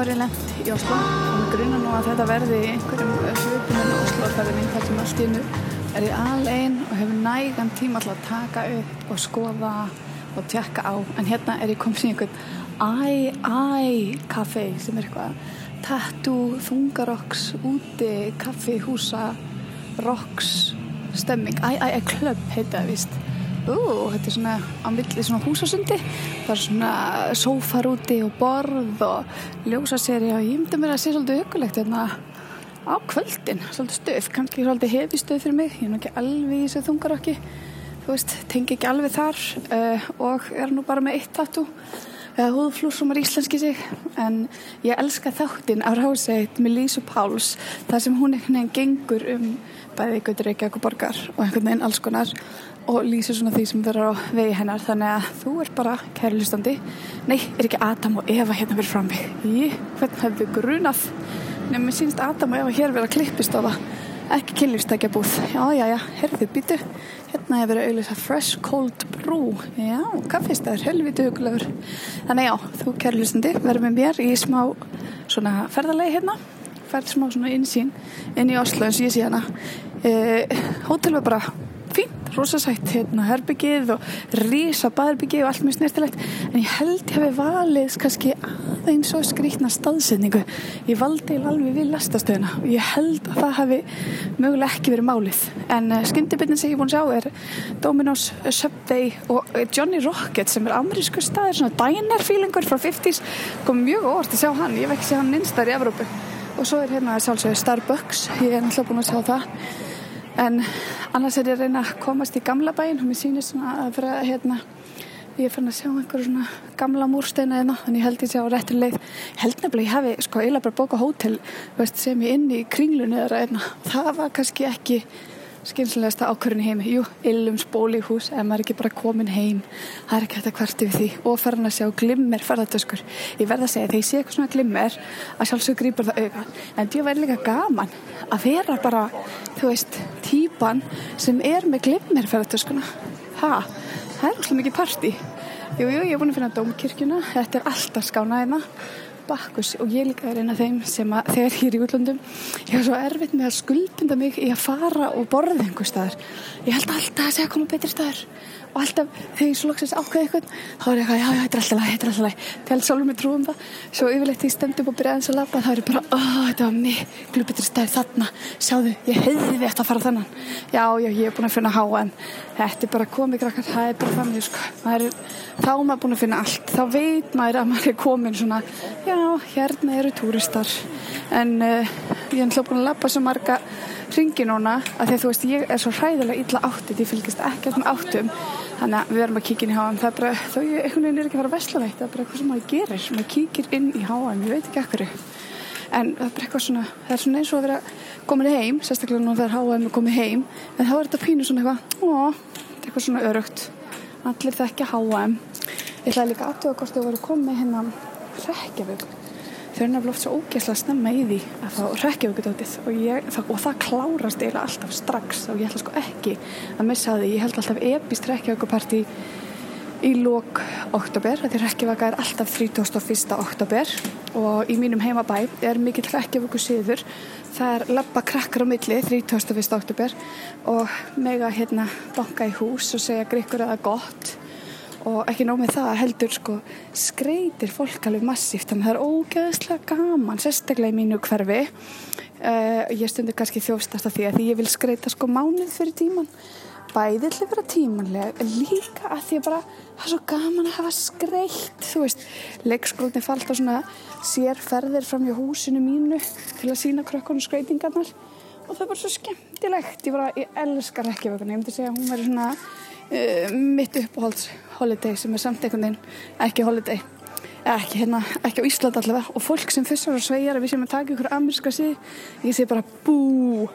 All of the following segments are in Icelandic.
nú er ég lent í Oslo og mér gruna nú að þetta verði í einhverjum svipum en Oslo-ferðinni þar sem allt í innu er ég alveg og hefur nægan tíma alltaf að taka upp og skoða og tjekka á. En hérna er ég komin í einhvern æ-æ kaffe sem er eitthvað tattoo, þungarokks, úti, kaffi, húsa, rocks, stemming, æ-æ-æ klubb heita það vist Ú, þetta er svona á milli svona húsasundi það er svona sófar úti og borð og ljósaseri og ég myndi mér að sé svolítið hugulegt hérna á kvöldin, svolítið stöð kannski svolítið hefi stöð fyrir mig. Ég er nú ekki alveg í þessu þungarokki. Þú veist, tengi ekki alveg þar uh, og er nú bara með eitt tattoo. Eða húðflúsumar íslenski sig. En ég elska þáttinn á ráseit með Lísu Páls þar sem hún einhvern veginn gengur um bæði ykkur Reykjavík borgar og einhvern veginn alls konar og lýsir svona því sem verður á vegi hennar. Þannig að þú er bara kæri lustandi nei, er ekki Adam og Eva hérna verið fram mig? Í, hvern hefðu grunað? Nefnum mér sínst Adam og Eva hér verið að klippistofa ekki kynlýfstækja búð já, já, já, herðu býtu hérna hefur verið auðvitað fresh cold brew. Já, kaffistæður, helviti hugulegur þannig já, þú kæri lustandi verður með mér í smá svona ferðalegi hérna. Ferð smá svona insýn inn í Oslo eins og ég sé hana. E, hótel var bara rosasætt hérna herbyggið og rísa baðherbyggið og allt mjög snertilegt en ég held ég hafi valið kannski aðeins og skrítna staðsetningu. Ég valdi alveg við lastastöðuna og ég held að það hafi mögulega ekki verið málið. En uh, skyndibitnin sem ég búin að sjá er Domino's, Subway og uh, Johnny Rocket sem er amerísku staðir svona diner feelingur frá 50's kom mjög óvart að sjá hann, ég vekk sé hann innstar í Evrópu. Og svo er hérna sjálfsögur Starbucks. Ég er náttúrulega búin að sjá það en annars er ég að reyna að komast í gamla bæin og mér sýnir svona að vera hérna ég er fann að sjá einhverju svona gamla múrsteina eða þannig ég held ég sé á réttin leið. Held nefnilega ég hafi sko eiginlega bara bóka hótel veist, sem ég inn í kringlunni eða einna það var kannski ekki skynsilegasta ákvörðin heimi. Jú, illum spóli í hús ef maður ekki bara komin heim. Það er ekki hægt að kvarti við því. Og farin að sjá glimmer ferðartöskur ég verða að segja þegar ég sé eitthvað svona glimmer að sjálfsög grýpur það auka en það væri líka gaman að vera bara þú veist, típan sem er með glimmer ferðartöskuna ha, það er alltaf mikið parti jú, jú, ég er búin að finna dómkirkjuna. Þetta er alltaf skánaðina bakkus og ég líka er eina af þeim sem að þegar ég er í útlöndum ég har svo erfitt með að skuldbunda mig í að fara og borða einhver staðar. Ég held alltaf að segja að koma betri staðar og alltaf þegar ég svo loksist ákveð eitthvað þá er ég eitthvað, já, já, þetta er alltaf læg, þetta er alltaf læg til alls svolítið með trúum það svo yfirleitt þegar ég stemdi upp og byrjaði eins að labba þá er ég bara, ó, þetta var miklu betri staðir þarna. Sjáðu, ég heiði þetta að fara þannan já, já, ég er búin að finna H&M þetta er bara komið krakkar, það er bara þannig sko. er, þá er maður búin að finna allt. Þá veit maður að maður er komin svona já, hérna ringi núna að því að þú veist ég er svo hræðilega illa áttið ég fylgist ekkert með áttum. Þannig að við erum að kíkja inn í háan það er bara, þó ég einhvern veginn er ekki að fara að vesla veitt það er bara eitthvað sem maður gerir, maður kíkir inn í háan ég veit ekki ekkur en það er bara eitthvað svona, það er svona eins og að vera komin heim, sérstaklega nú þegar háan er komið heim en þá er þetta pínu svona eitthvað ó, eitthvað svona þau er nefnilega oft svo ógeðslega snemma í því að fá Reykjavíkudótið og, og það klárast eiginlega alltaf strax og ég ætla sko ekki að missa því ég held alltaf epist Reykjavíkuparti í lók oktober því Reykjavík er alltaf 31. oktober og í mínum heimabæ er mikill Reykjavíku síður það er lappa krakkar á milli 31. oktober og mega hérna banka í hús og segja greikur að það er gott og ekki nómið það heldur sko skreitir fólk alveg massíft. Þannig að það er ógeðslega gaman sérstaklega í mínu hverfi. Uh, ég stundur kannski þjófstast af því að því ég vil skreita sko mánuð fyrir tíman bæðið til að vera tímanlega líka að því að bara það er svo gaman að hafa skreitt þú veist, leikskólni falt á svona sérferðir fram hjá húsinu mínu til að sína krökkunum skreitingarnar og það er bara svo skemmtilegt. Ég, bara, ég elskar ekki vögun, ég myndi segja að hún verður svona uh, mitt uppáhalds holiday sem er samt einhvern veginn ekki holiday. Ekki, hérna, ekki á Ísland allavega. Og fólk sem fyrst ára svegar að við sem að taka ykkur amerska síð ég segi bara bú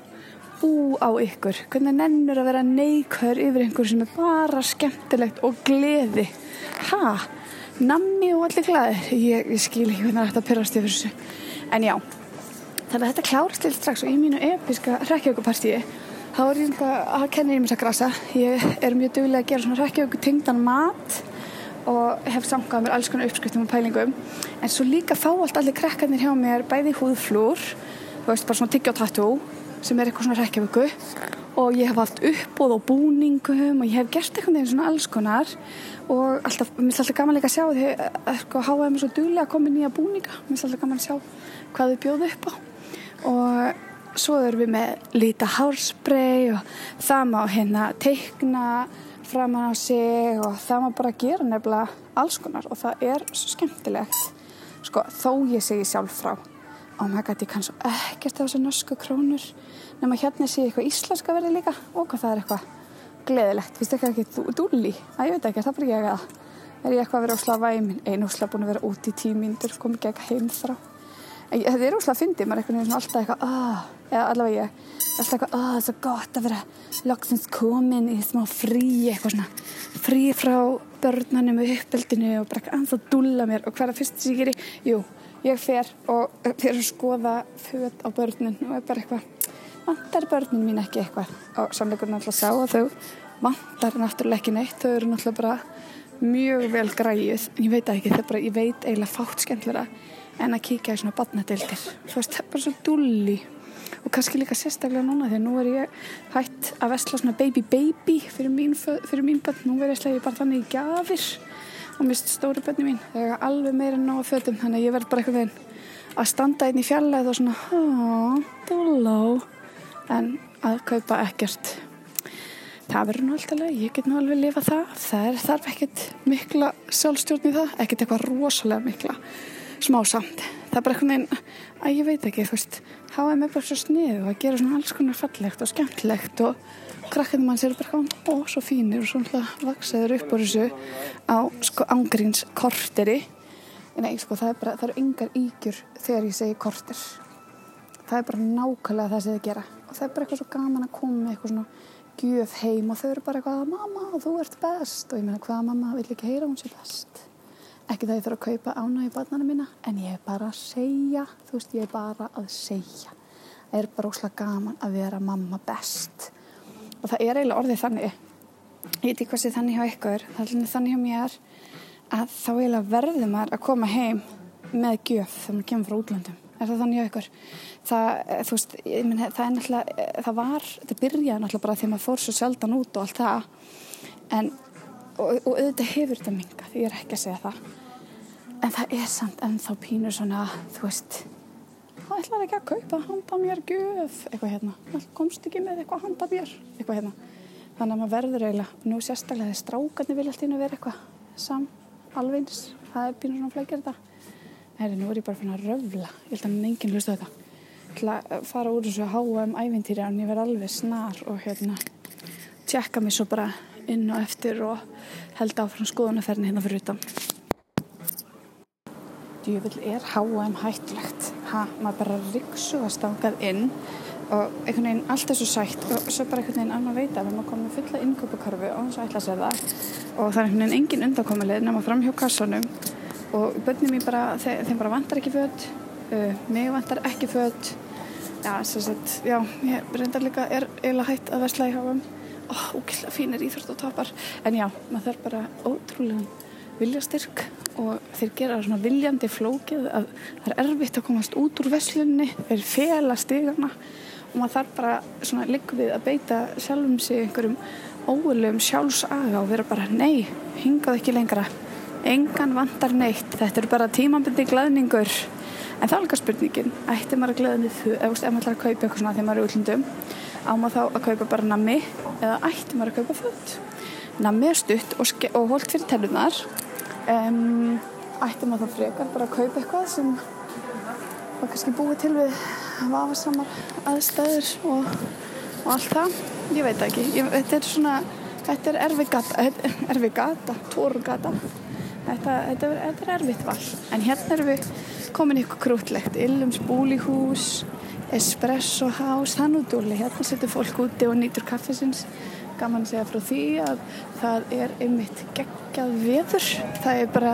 bú á ykkur. Hvernig nennur að vera neikör yfir einhver sem er bara skemmtilegt og gleði? Ha, nammi og allir glæðir ég, ég skil ekki hvernig þetta perrast yfir þessu. En já, þannig að þetta klárast til strax og í mínu episka rekjökupartíi þá er ég að kenna í mér að grasa. Ég er mjög duglega að gera svona rekkjöku tengdan mat og hef samkvæðað mér alls konar uppskriftum og pælingum. En svo líka fá allt allir krekkarnir hjá mér bæði húðflúr, þú veist bara svona tyggjótattú sem er eitthvað svona rekkjöku og ég hef haft uppbóð og búningum og ég hef gert eitthvað neginn svona alls konar og alltaf, mér finnst alltaf gaman líka að sjá því að sko, háaði mér svo duglega að koma nýja búninga mér finnst alltaf gaman að sjá hvað þau bjóðu upp á og svo erum við með líta hárspray og það má hérna teikna framan á sig og það má bara gera nefnilega alls konar og það er svo skemmtilegt. Sko, þó ég segi sjálf frá og maður gæti kannski ekkert af þessu norsku krónur nema hérna sé eitthvað íslenska verði líka. Og hvað það er eitthvað gleðilegt, finnst ekki? Ekki dúli að ég veit ekki, það bara ég að er ég eitthvað að vera ósláð væmin, einu ósláð búin að vera út í tímindur, kom ekki eitthvað heim þrá en ég, þetta er ósláð að fyndi, maður er eitthvað alltaf eitthvað, aah, eða allavega ég alltaf eitthvað, aah, það er svo gott að vera loksins komin í smá frí eitthvað svona, frí frá börnunum og uppeldinu og bara eitthvað anþá dúla mér. Og hverða fyrst sem ég geri, jú, ég fer og fer að skoða föt á börnun og er bara eitthvað vantar börnin mín ekki eitthvað? Og sannleikurinn alltaf sá að þau vantar náttúrulega ekki neitt. Þau eru náttúrulega bara mjög vel græðið en ég veit ekki, það er bara, ég veit eiginlega fátt skemmtilega en að kíkja í svona badnadeildir þú veist, það er bara svo dúli og kannski líka sérstaklega núna að nú er ég hætt að vestla svona baby baby fyrir mín, mín bönn nú verður ég slegið bara þannig í gafir og mist stóru bönni mín er alveg meira en ná að fötum. Þannig að ég verð bara eitthvað veginn að standa inn í fjallæð og svona, oh, dúló en að kaupa ekkert. Það verður nú alltaf leið, ég get nú alveg lifa það. Það er þarf ekkert mikla sjálfstjórn í það, ekkert eitthvað rosalega mikla smá samt. Það er bara eitthvað neinn, að ég veit ekki þú veist, háið mig bara svo snið og að gera svona alls konar fallegt og skemmtlegt og krakkinu mann sér bara eitthvað ó, svo fínir og svona vaksaður upp úr þessu á sko ángríns korteri en ei, sko, það er bara, það eru yngar ígjur þegar ég segi korter. Það er bara nákvæmlega það sem þið gera. Og það er bara eitthvað svo gaman að koma með eitthvað svona gjöf heim og þau eru bara eitthvað mamma þú ert best. Og ég meina hvaða mamma vil ekki heyra hún sé best ekki það ég þarf að kaupa í barnana mína en ég er bara að segja þú veist ég er bara að segja. Það er bara óslag gaman að vera mamma best. Og það er eiginlega orðið þannig ég veit ekki hvað sé þannig hjá ykkur þannig hjá mér að þá eiginlega verður maður að koma heim með gjöf þegar maður kemur frá útlandum er það þannig á ykkur? Það, eh, veist, minn, það er náttúrulega eh, það var, þetta byrjaði náttúrulega bara þegar maður fór svo sjaldan út og allt það. En, og, og auðvitað hefur þetta minga, því ég er ekki að segja það. En það er samt ennþá pínur svona, þú veist það ætlar ekki að kaupa? Handa mér gjöf. Eitthvað hérna, það komst ekki með eitthvað? Handa mér, eitthvað hérna. Þannig að maður verður eiginlega, nú sérstaklega þegar strákarnir vilja alltaf vera eitthvað sam, alveins, það er pínur svona flækjar þetta. Herri, nú er ég bara fann að röfla. Ég held að enginn hlusta þetta. Að fara úr þessu háa um ævintýri en ég verð alveg snar og hérna tjekka mig svo bara inn og eftir og held áfram skoðunarferðin hérna fyrir utan. Djúvill er um hættlegt. Ha, maður bara riksu að stangað inn og einhvern veginn allt er svo sætt og svo bara einhvern veginn annar veita við maður komum fulla innköpukarfu og hans ætla að segja það og það er einhvern veginn engin undankomileg nema fram hjá kassanum og börnum mér bara, þeim bara vantar ekki född uh, mig vantar ekki född já, sagt, já ég reyndar líka er eiginlega hægt að versla í háum ógæðslega fínir íþrótt og tapar en já, maður þarf bara ótrúlega viljastyrk og þeir gera svona viljandi flókið að það er erfitt að komast út úr veslunni þeir fela stigana og maður þarf bara svona líka við að beita sjálfum sig einhverjum óöluðum sjálfsaga og vera bara nei, hingað ekki lengra. Engan vantar neitt, þetta er bara tímambindi glæðningur en þá er líka spurningin, ætti maður að glæðni þú, ef maður ætlar að kaupa eitthvað svona þegar maður er útlundum á maður þá að kaupa bara nammi eða ætti maður að kaupa född nammi er stutt og, og hólt fyrir tennunar um, ætti maður þá frekar bara að kaupa eitthvað sem var kannski búið til við vafasamar aðstæður og, og allt það? Ég veit ekki, ég, þetta er svona þetta er erfi gata, erfi gata, tóru gata. Þetta, þetta, þetta er erfitt val. En hérna erum við komin ykkur krútlegt Illums búlíhús Espresso House, Hannudúli hérna setur fólk úti og nýtur kaffesins gaman að segja frá því að það er einmitt geggjað veður. Það er bara,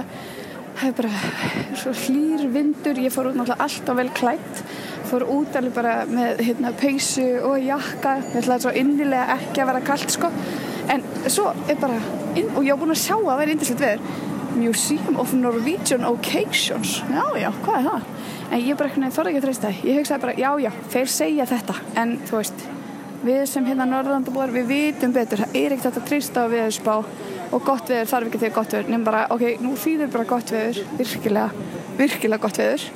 það er bara hlýr vindur, ég fór út náttúrulega alltaf vel klætt fór út alveg bara með hérna, peysu og jakka. Ég ætlaði svo innilega ekki að vera kallt sko. En svo er bara inn, og ég á búin að sjá að það er indislegt veður. Museum of Norwegian Occasions. Já já, hvað er það? En ég bara þorði ekki að treysta. Það ég hugsaði bara, já já, þeir segja þetta. En þú veist, við sem hérna norðlandabúar, við vitum betur. Það er ekkert að treysta á viðspá og gott veður þarf ekki þegar gott veður. Nefnum bara, ok, nú þýður bara gott veður. Virkilega, virkilega gott veður.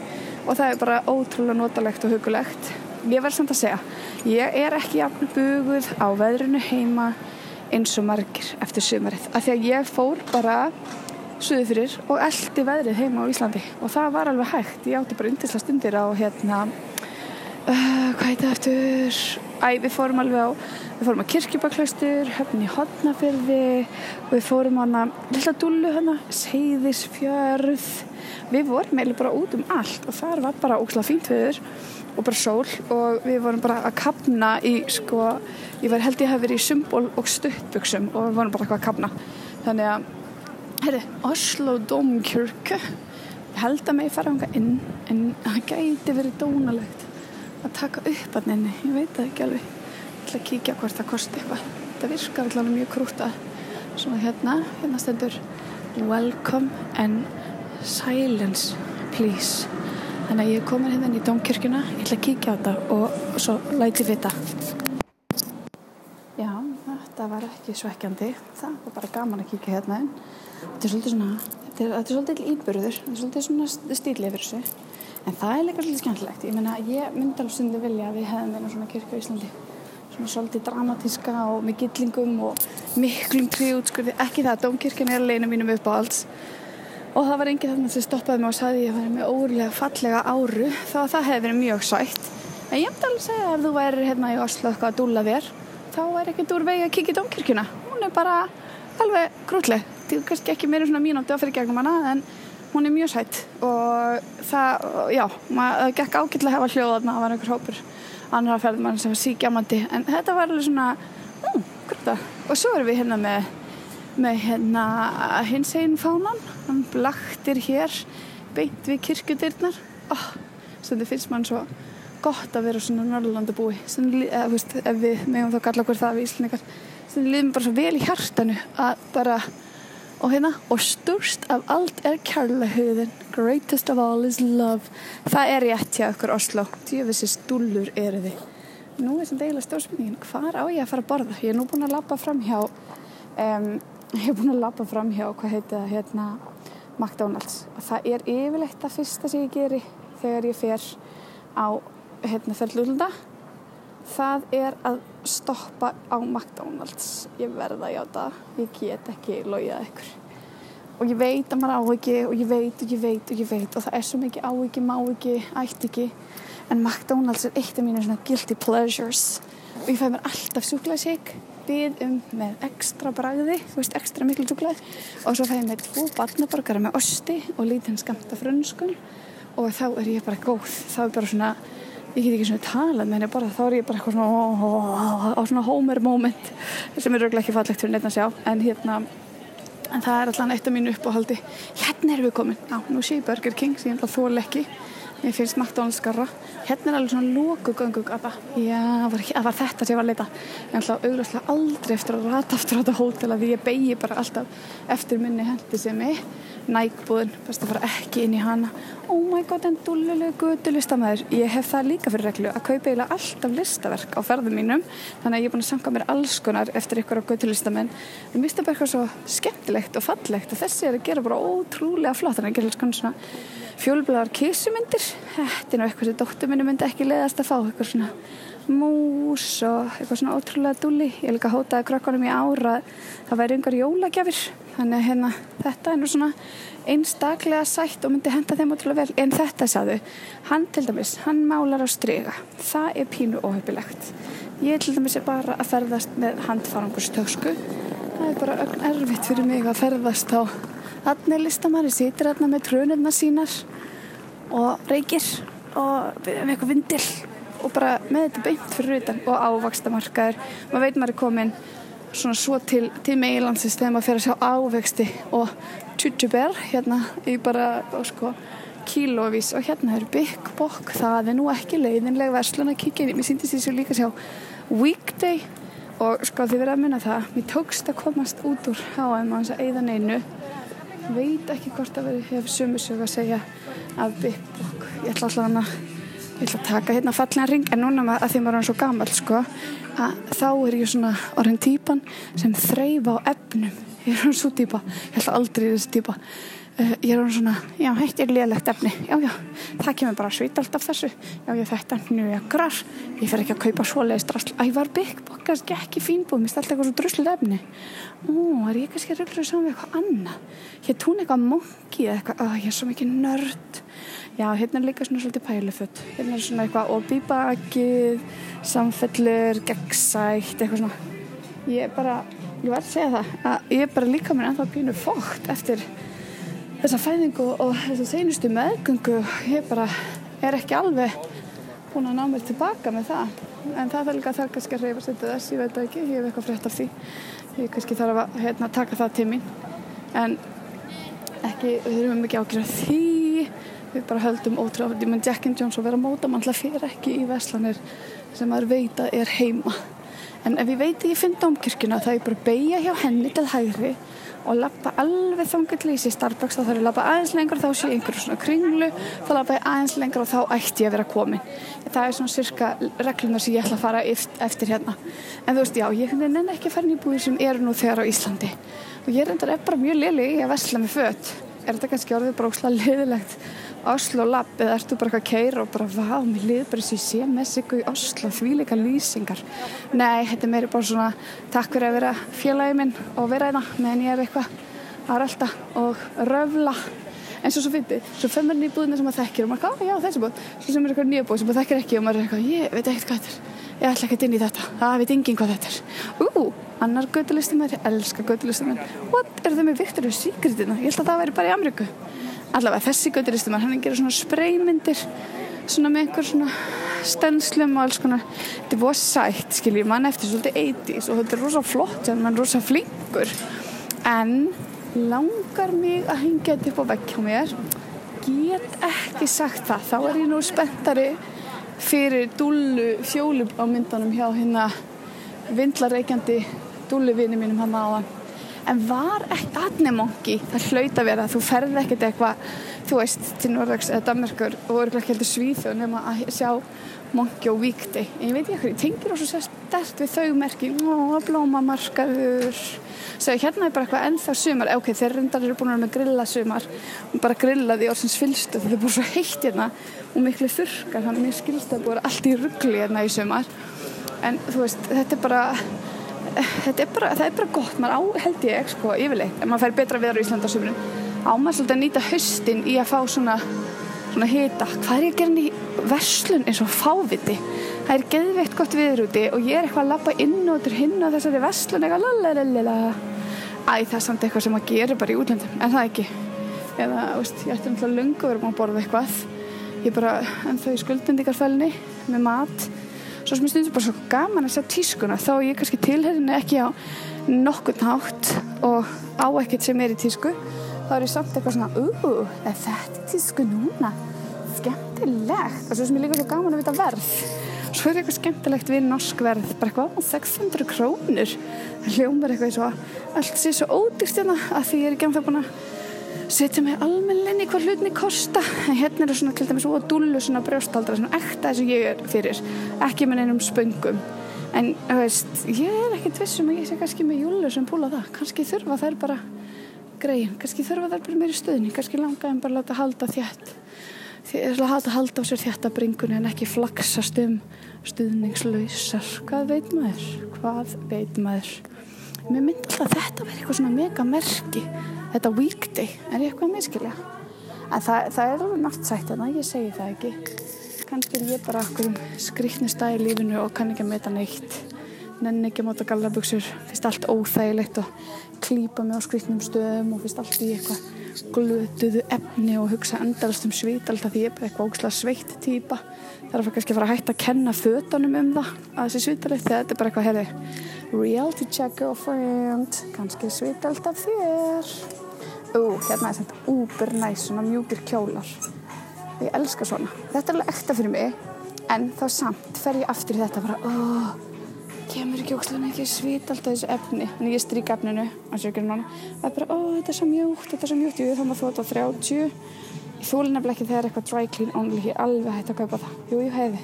Og það er bara ótrúlega notalegt og hugulegt ég verð samt að segja ég er ekki jafn buguð á veðrunu heima eins og margir eftir sumarið, af því að ég fór bara suðu fyrir og eldi veðrið heima á Íslandi. Og það var alveg hægt. Ég átti bara undisla stundir á hérna uh, hvað heit það eftir æ, við fórum alveg á við fórum á Kirkjubaklaustur, höfn í Hodnafjörði og við fórum á hana lilla dúlu hana, Seyðisfjörð. Við vorum eiginlega bara út um allt og þar var bara ósláð fínt viður og bara sól og við vorum bara að kapna í sko, ég var held ég að hafa verið í symbol og stuttbuksum og við vorum bara eitthvað að kapna þannig að, herri, Oslo Domkirke ég held að mig fara ánga inn en það gæti verið dónalegt að taka upp að nenni, ég veit það ekki alveg. Ég ætla að kíkja hvort það kosti eitthvað. Það virkar alltaf mjög krúta svona hérna, hérna stendur. Welcome and silence please. Þannig að ég er komin hérna inn í domkirkuna ég ætla að kíkja á þetta og, svo læti já, þetta ekki svekkjandi. Það var bara gaman að kíkja hérna inn. Þetta er svolítið svona þetta er, þetta er svolítið íburður, þetta er svolítið svona stílið fyrir þessu. En það er líka svolítið skemmtilegt. Ég ég myndi alveg stundi vilja að við hefðum einu svona kirkju í Íslandi. Svona svolítið dramatíska og með gillingum og miklum tríútskurði ekki það, domkirkjan er leina mínum upp á alls og það var enginn þarna sem stoppaði mig og sagði ég vera með órilega fallega áru. Þá að það hefði verið mjög sætt. En ég myndi alveg segja að ef þú væri hérna í Oslo eitthvað að dúla þér þá er ekkert úr vegi að kikið domkirkjuna hún er bara alveg grútleg það er kannski ekki meira svona mínúti á fyrir gegnum hana en hún er mjög sætt og það, já, maður gekk ágætlega að hefa hljóð þarna, það var einhver hópur annar að ferða mann sem var síkjamandi en þetta var alveg svona, ú, grúta og svo erum við hérna með með hérna hins einn fánan. Hann blaktir hér beint við kirkjudyrnar. Oh, stundir finnst mann svo gott að vera svona Norrlandabúi eða veist, ef við meðum þá galla okkur það við Íslandikar stundir liðum bara svo vel í hjartanu að bara og hérna, og stúrst af allt er kærlehuðin greatest of all is love. Það er rétt hjá okkur Oslo. Djöfisir stúlur eru þið. Nú er sem degilega stjórnspurningin, hvar á ég að fara að borða? Ég er nú búin að lappa fram hjá um, ég hef búin að lappa fram hjá hvað heiti það hérna McDonalds. Og það er yfirleitt það fyrsta sem ég geri þegar ég fer á hérna fellulunda það er að stoppa á McDonalds. Ég verða að játa. Ég get ekki logið ykkur. Og ég veit að maður á ekki og ég veit og ég veit og ég veit og það er svo mikið á ekki, má ekki, ætti ekki. En McDonalds er eitt af mínu svona guilty pleasures. Og ég fæ mér alltaf súklaðsík bið um með ekstra bragði, þú veist, ekstra miklu súklaði og svo fæ ég með tvo barnaborgara með osti og lítinn skamta frönskun og þá er ég bara góð. Þá er bara svona, ég get ekki svona talað með henni bara, þá er ég bara eitthvað svona á svona homer moment sem er örglega ekki fallegt fyrir neitt að sjá en hérna, en það er alltaf eitt af mínu uppáhaldi hérna erum við komin, á, nú sé ég Burger King sem ég alltaf þól ekki Mér finnst McDonalds skarra. Hérna er alveg svona lókugöngu gata. Já, það var, þetta sem ég var að leita. Ég ætla auðvitað aldrei eftir að rata aftur á þetta hótel að því ég begi bara alltaf eftir minni hendi sem ég. Nækbúðin, best að fara ekki inn í hana. Oh my god, en dúlulegu gutu listamæður. Ég hef það líka fyrir reglu að kaupa eiginlega alltaf listaverk á ferðum mínum. Þannig að ég er búin að sanga mér alls konar eftir ykkur á gutu listamenn. Ég misti bara eitthvað svo skemmtilegt og fallegt og þessi er að gera bara ótrúlega flott. Þannig að gera svona fjólbláðar kísumindir þetta er nú eitthvað sem dóttur minni myndi ekki leiðast að fá eitthvað svona mús og eitthvað svona ótrúlega dúli ég líka hótaði krökkunum í ára það væri yngar jólagjafir. Þannig að hérna, þetta er nú svona einstaklega sætt og myndi henda þeim ótrúlega vel. En þetta saðu, hann til dæmis hann málar á strega, það er pínu óhefilegt ég til dæmis er bara að ferðast með handfarangustöksku það er bara erfitt fyrir mig að ferðast á Þannig listamann sýtir hérna með trönurna sínar og reykir og með eitthvað vindil og bara með þetta beint fyrir utan og ávakstamarkaður. Maður veit maður er komin svona svo til, til meilansins þegar maður fer að sjá ávexti og tjútjubér hérna í bara sko kílóvís. Og hérna er Big Bock. Það er nú ekki leiðinleg verslun að kíkja inn mér síndist því svo líka sjá Weekday. Og sko þið verða að minna það mér tókst að komast út úr H&M á þess að eigða neinu. Veit ekki hvort að veri hef sumusög að segja að Big Bock. Ég ætla alltaf hana ég ætla að taka hérna fallega ring en núna að því maður er svo gammal sko að þá er ég svona orðin típan sem þreyfa á efnum. Ég er svona svo típa ég ætla aldrei þessi típa Uh, ég er svona, já, hætti er liðlegt efni. Já, já, það kemur bara svít alltaf þessu. Já, já, þetta njögrar ég fer ekki að kaupa svoleiðist drasl ævar bygg, bokkast ekki fínbúð mér stelt eitthvað svo drusluð efni. Ó, er ég kannski að röggla saman við eitthvað annað? Hér tún eitthvað mongi eða eitthvað, ó, ég er svo mikið nörd. Já, hérna er líka svona svolítið pæluföld hérna er svona eitthvað óbýbakið samfellur, gegnsætt eitthvað svona. Ég er bara, ég þessa fæðingu og þessa seinustu meðgöngu ég bara er ekki alveg búin að ná mér tilbaka með það. En það er líka þar kannski að reyfa setja þess ég veit ekki, ég hef eitthvað frétt af því. Ég kannski þarf að hérna, taka það til mín. En ekki, við þurfum ekki ákveða því. Við bara höldum ótrúlega menn Jack and Jones og vera mótamann fyrir ekki í veslanir sem maður veit að er heima en ef ég veit að ég finn domkirkuna þá ég bara beigja hjá henni til hægri og lappa alveg þangað í Starbucks þá þarf ég að lappa aðeins lengur þá sé ég einhverjum svona kringlu þá lappa ég aðeins lengur og þá ætti ég að vera komin. Það er svona cirka reglunar sem ég ætla að fara eftir hérna. En þú veist já, ég nenni ekki að fara í búið sem eru nú þegar á Íslandi. Og ég reyndar er bara mjög liðlig í að vesla með fött er þetta kannski orðið bara ósláð liðilegt Oslo lapp eða ertu bara eitthvað að keira og bara vá, mér liður bara þessi sé með sig í Oslo, því líka lýsingar. Nei, þetta er meiri bara svona takk fyrir að vera félagið minn og vera einna hérna meðan ég er eitthvað að rölda og röfla en svo svo fyndi, svo fyrir maður nýbúðina sem maður þekkir og maður er eitthvað, já þessi búð. Svo sem er eitthvað nýbúð sem maður þekkir ekki og maður er eitthvað ég veit ekkert hvað þetta er, ég ætla ekkert inn í þetta. Það veit enginn hvað þetta er. Ú, annar gödulistum er, ég elska gödulistum what, er það með Victoria's Secretina ég held að það væri bara í Ameríku. Allavega þessi götturistumar, hann gerir svona spreymindir svona með einhver svona stenslum og alls konar. Þetta er búið sætt, skiljið, mann eftir svolítið 80's og þetta er rosa flott en mann rosa flinkur. En langar mig að hengja þetta upp á vekk hjá mér. Get ekki sagt það. Þá er ég nú spenntari fyrir dúlu fjólum á myndanum hjá hérna vindlareikjandi dúluvinni mínum hann aðan en var ekki aðnemongi það hlaut að vera, þú ferði ekkert eitthvað þú veist, til Norðags eða Danmarkur og voru ekki heldur svíð og nefna að sjá mongi og víkti en ég veit ekki, ég tengir og sér stert við þau merki, ó, blómamarkaður. Segja, hérna er bara eitthvað ennþá sumar, ok, þeir reyndar eru búin að vera með grillasumar og bara grillaði orðsins fylstu, þetta er búin svo heitt hérna og miklu þurkar, þannig að mér skilst að það búin allt í ruggli hérna í sumar. En þú veist, þetta er bara er bara, það er bara gott, maður á held ég sko, yfirleitt, en maður fær betra viðar í Íslanda sumrun, á maður svolítið að nýta höstin í að fá svona, svona hita, hvað er ég að gera í verslun eins og fáviti? Það er geðveikt gott viður úti og ég er eitthvað að lappa inn og hinn á þessari verslun eitthvað lalalala. Æ, það er samt eitthvað sem maður gerir bara í útlöndum en það ekki? Eða, veist, ég ætti náttúrulega lungu verið að borða eitthvað. Ég bara ennþá í skuldendingarfælni með mat. Svo sem ég stundur bara svo gaman að sjá tískuna þá ég kannski tilherinu ekki á nokkurn hátt og á ekkert sem er í tísku þá er ég samt eitthvað svona úúú, er þetta tísku núna? Skemmtilegt. Og svo sem ég líka svo gaman að vita verð. Svo er eitthvað skemmtilegt við norsk verð. Bara eitthvað 600 krónur. Það hljómar eitthvað svo allt sé svo ódýrst hérna að því ég er ekki anþá búin að setja mig almenninni hvað hlutinni kosta. En hérna er það svona til dæmis og dúlu svona brjóstaldra, svona ekta þess að ég er fyrir. Ekki með neinum spöngum. En þú veist, ég er ekkert vissum að ég sé kannski með júlu sem púla það. Kannski þurfa þær bara greið. Kannski þurfa þær bara meiri stöðni kannski langa en bara láta halda þjætt láta halda á sér þjætt að bringunni en ekki flaksast um stuðningslausar. Hvað veit maður? Hvað veit maður? Mér myndi alltaf að þetta verði eitthvað svona mega merki. Þetta weekday. Er ég eitthvað að miskilja en það, það er alveg nátt sætt en það ég segi það ekki. Kannski er ég bara okkur um skriknustæði í lífinu og kann ekki að meta neitt nenni ekki að móta gallaböksur finnst allt óþægilegt og klýpa mig á skriknum stöðum og finnst allt í eitthvað glötuðu efni og hugsa endalast um svít alltaf því ég er bara eitthvað ógslæð sveitt týpa er að kannski fara að hætta að kenna fötunum um það að þessi svítalið þegar þetta er bara eitthvað herri reality check girlfriend kannski svít alltaf þér. Ú, hérna er þetta úber næst, svona mjúkir kjólar. ég elska svona. Þetta er alveg ekta fyrir mig en þá samt fer ég aftur í þetta bara oh, kemur ekki ókslega ekki svit alltaf þessu efni en ég strík efninu það er bara, ó þetta er svo mjúkt þetta er svo mjúkt, ég þá maður þótt á 30 ég þúli nefnilega ekki þegar eitthvað dry clean only, ég alveg hætti að kaupa það. Jú, ég hefði,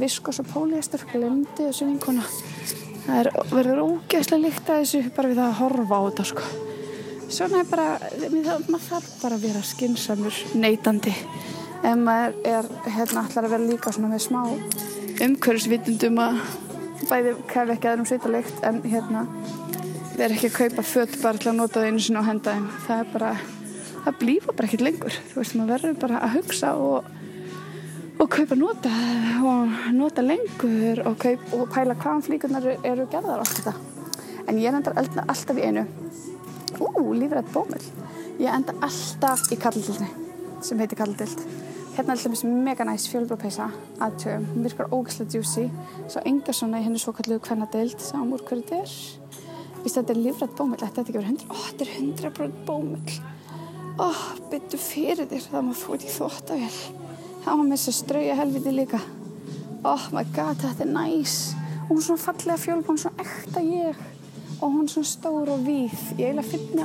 viskos og póliestur glemdi þessu vinkona. Það er, verður ógeðslega líkt að þessu bara við það að horfa á þetta sko. Svona er bara, maður þarf bara að vera skinsamur neytandi ef maður er hérna allar að bæði kæfi ekki aðeins svitalikt en hérna erum ekki að kaupa fött bara til að nota það einu sinna á hendaðin það er bara, það blífa bara ekkert lengur. Þú veist maður verður bara að hugsa og, og kaupa nota og nota lengur og, kaup, og pæla hvaðan flíkunar eru gerðar allt þetta. En ég endar alltaf í einu. Ú, lífrætt bómul ég enda alltaf í kallildilni sem heitir kallidild Hérna er alltaf mega næst fjölbrópeisa aðtöðum. Hún virkar ógæslega djúsi. Svo enga svona í henni svo kalluðu hvenna deild. Sáum úr hverju þetta er. Vist þetta er lífrætt bómull. Þetta er ekki verið 100. Ó, þetta er 100% bómull. Ó, byttu fyrir þér. Það má þú ekki þótt að vel. Það má með þess að strauja helviti líka. Ó, my god, þetta er næst. Hún er svona fallega fjölbón, svona ekta ég. Og hún er svona stór og víð. Ég eiginlega finn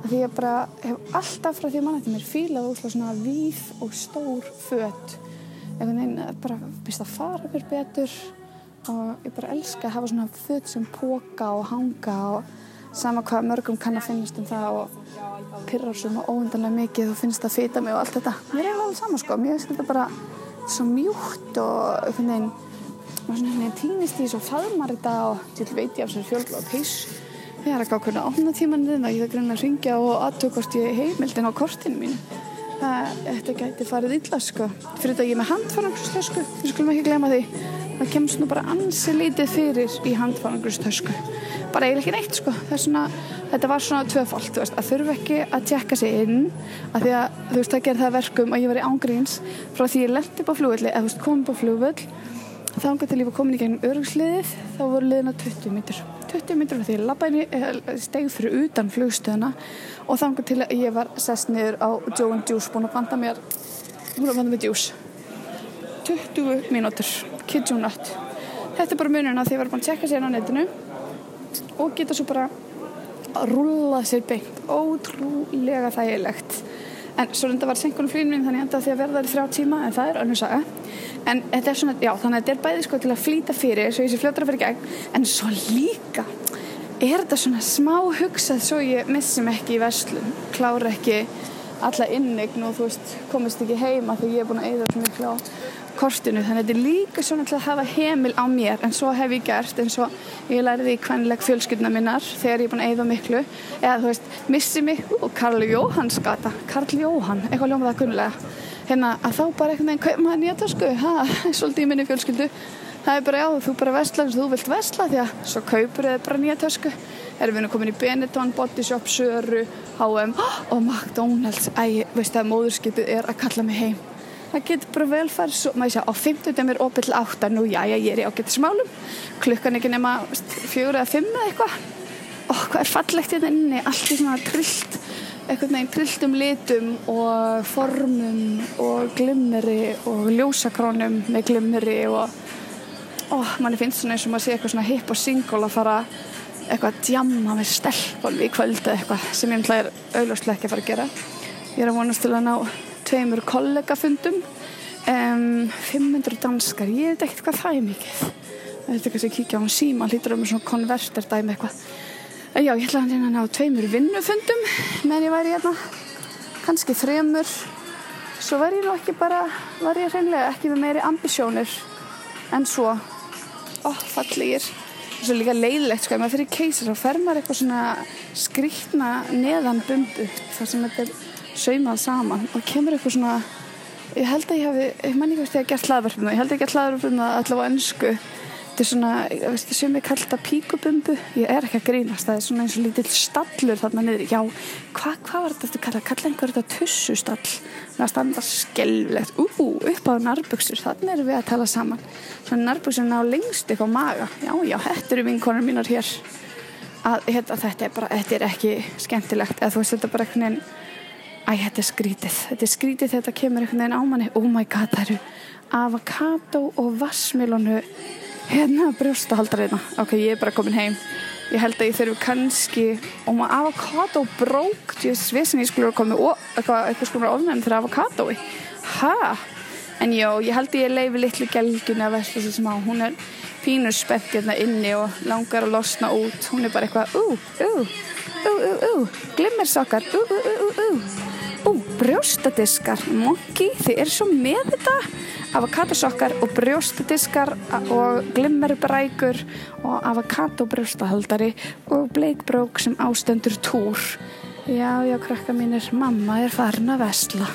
svo því ég bara hef alltaf frá því mann eftir mér fílað úrsláð svona víð og stór fött einhvern veginn bara býst að fara mér betur og ég bara elska að hafa svona fött sem póka og hanga og sama hvað mörgum kann að finnast um það og pyrrar svona óundanlega mikið og finnst að fýta mig og allt þetta. Mér er alveg saman sko, mér finnst þetta bara svo mjúkt og einhvern veginn og svona veginn týnist í svo faðmar þetta og til veit ég af sér fjölblóð pís Ég er ekki á hvernig átna tímaninn að ég það grunna að ringja og aðtökast ég heimildin á kortinu mínu. Það, þetta gæti farið illa sko. Fyrir þetta ég er með handfarangustösku, við skulum ekki glema því. Það kemst nú bara ansi lítið fyrir í handfarangustösku. Bara eiginlega ekki neitt sko. Svona, þetta var svona tvöfalt, þú veist, að þurfu ekki að tjekka sig inn. Að því að þú veist, það gerði það verkum að ég var í ángríns frá því ég lendi upp á flugvöldi, eða þú veist, komið upp á flugvöld. Þá engar til ég var komin í gegnum örgsliðið, þá voru liðina 20 mítur. 20 minnur því ég labbaði eh, steg fyrir utan flugstöðuna og þangar til ég var sest niður á Joe and Juice búin að banda mér búin að banda mér Juice 20 mínútur kid you not þetta er bara mununa því ég var búin að tjekka sér á netinu og geta svo bara að rulla sér beint. Ótrúlega þægilegt en svo reynda var senkunum flýnum þannig að því að verða það í þrjá tíma en það er önnum saga. En þetta er svona, já þannig að þetta er bæði sko til að flýta fyrir svo ég sé fljóttra fyrir gegn en svo líka er þetta svona smá hugsað svo ég missum ekki í verslun klára ekki alla innegn og þú veist komist ekki heima þegar ég er búin að eigða svo miklu á kortinu þannig að þetta er líka svona til að hafa heimil á mér en svo hef ég gert eins og ég læriði í kvennileg fjölskyldna minnar þegar ég er búin að eigða miklu. Eða þú veist, missi mig og Karl Jóhann skata Karl Jóhann, eitthvað ljóma það kunnulega hérna að þá bara einhvern veginn kaup maður nýja tösku. Það er svolítið í minni fjölskyldu. Það er bara já, þú bara vestlar eins og þú vilt vestla því að svo kaupur þið bara nýja tösku. Erum við nú komin í Benetton, Body Shop, Söru H&M. Og McDonalds. Æg, veist það, móðurskipið er að kalla mig heim það getur bara velfæri svo, maður sé á 50 er óbyll átt nú já, já, ég er í ágættis málum klukkan ekki nema fjögur eða fimm eða eitthvað. Og hvað er fallegt hérna inni? Allt í svona trillt einhvern veginn trilltum litum og formum og glimmeri og ljósakrónum með glimmeri og oh, manni finnst svona eins og maður sé eitthvað svona hip og single að fara eitthvað að djamma með stelpolvi í kvöldu eitthvað sem ég er auðvarslega ekki að fara að gera. Ég er að vonast til að ná tveimur kollegafundum um, 500 danskar, ég veit ekkert hvað það er mikið það er eitthvað sem kíkja á hún síma hlýtur um svona konverter dæmi eitthvað Já, ég ætlaði að ná tveimur vinnufundum meðan ég væri hérna, kannski þremur. Svo var ég nú ekki bara, var ég hreinlega ekki með meiri ambisjónir en svo. Ó, fallegir. Er svo líka leiðilegt, sko, ef maður fyrir keisar þá fer maður eitthvað svona skrítna neðan bumbu þar sem þetta er saumað saman og kemur eitthvað svona, ég held að ég hafi, ég mann ekki veist ég að gert hlaðverfum það, ég held að hlaðverfum það allavega önsku þetta er svona, veistu, sem ég kallt að píkubumbu, ég er ekki að grínast það er svona eins og lítill stallur þarna niður já, hvað hva var þetta að kalla? Kalla einhver þetta tussustall? Það að standa skelvilegt, ú, upp á narböksur, þannig erum við að tala saman. Svona narböksur ná lengst á maga. Já, já, þetta eru vinkonar mínar hér. Að, hérna, þetta er bara, þetta er ekki skemmtilegt, eða þú veist, þetta er bara eitthvað Æ, þetta er skrítið. Þetta er skrítið þetta kemur einhvern veginn á manni. Oh my god, það eru avokado og vassmilonu hérna brjóstahaldariðna. Ok, ég er bara komin heim. Ég held að ég þurfu kannski og maður avokado brók ég sem ég skulle koma og eitthvað, skulle ofnæðin fyrir avokadoi. Hæ? En já, ég held að ég leifi litlu gelgjunni að vesla þessi smá. Hún er pínur spennt hérna inni og langar að losna út. Hún er bara eitthvað, ú, ú, ú, ú, ú, glimmersokkar, ú, ú, ú, ú, ú. Ú, brjóstadiskar, monki, þið er svo með þetta. Avokadosokkar og brjóstadiskar og glimmerbrækur og avokadobrjóstahaldari og bleikbrók sem ástendur túr. Já, já, krakka mínir, mamma er farin að vesla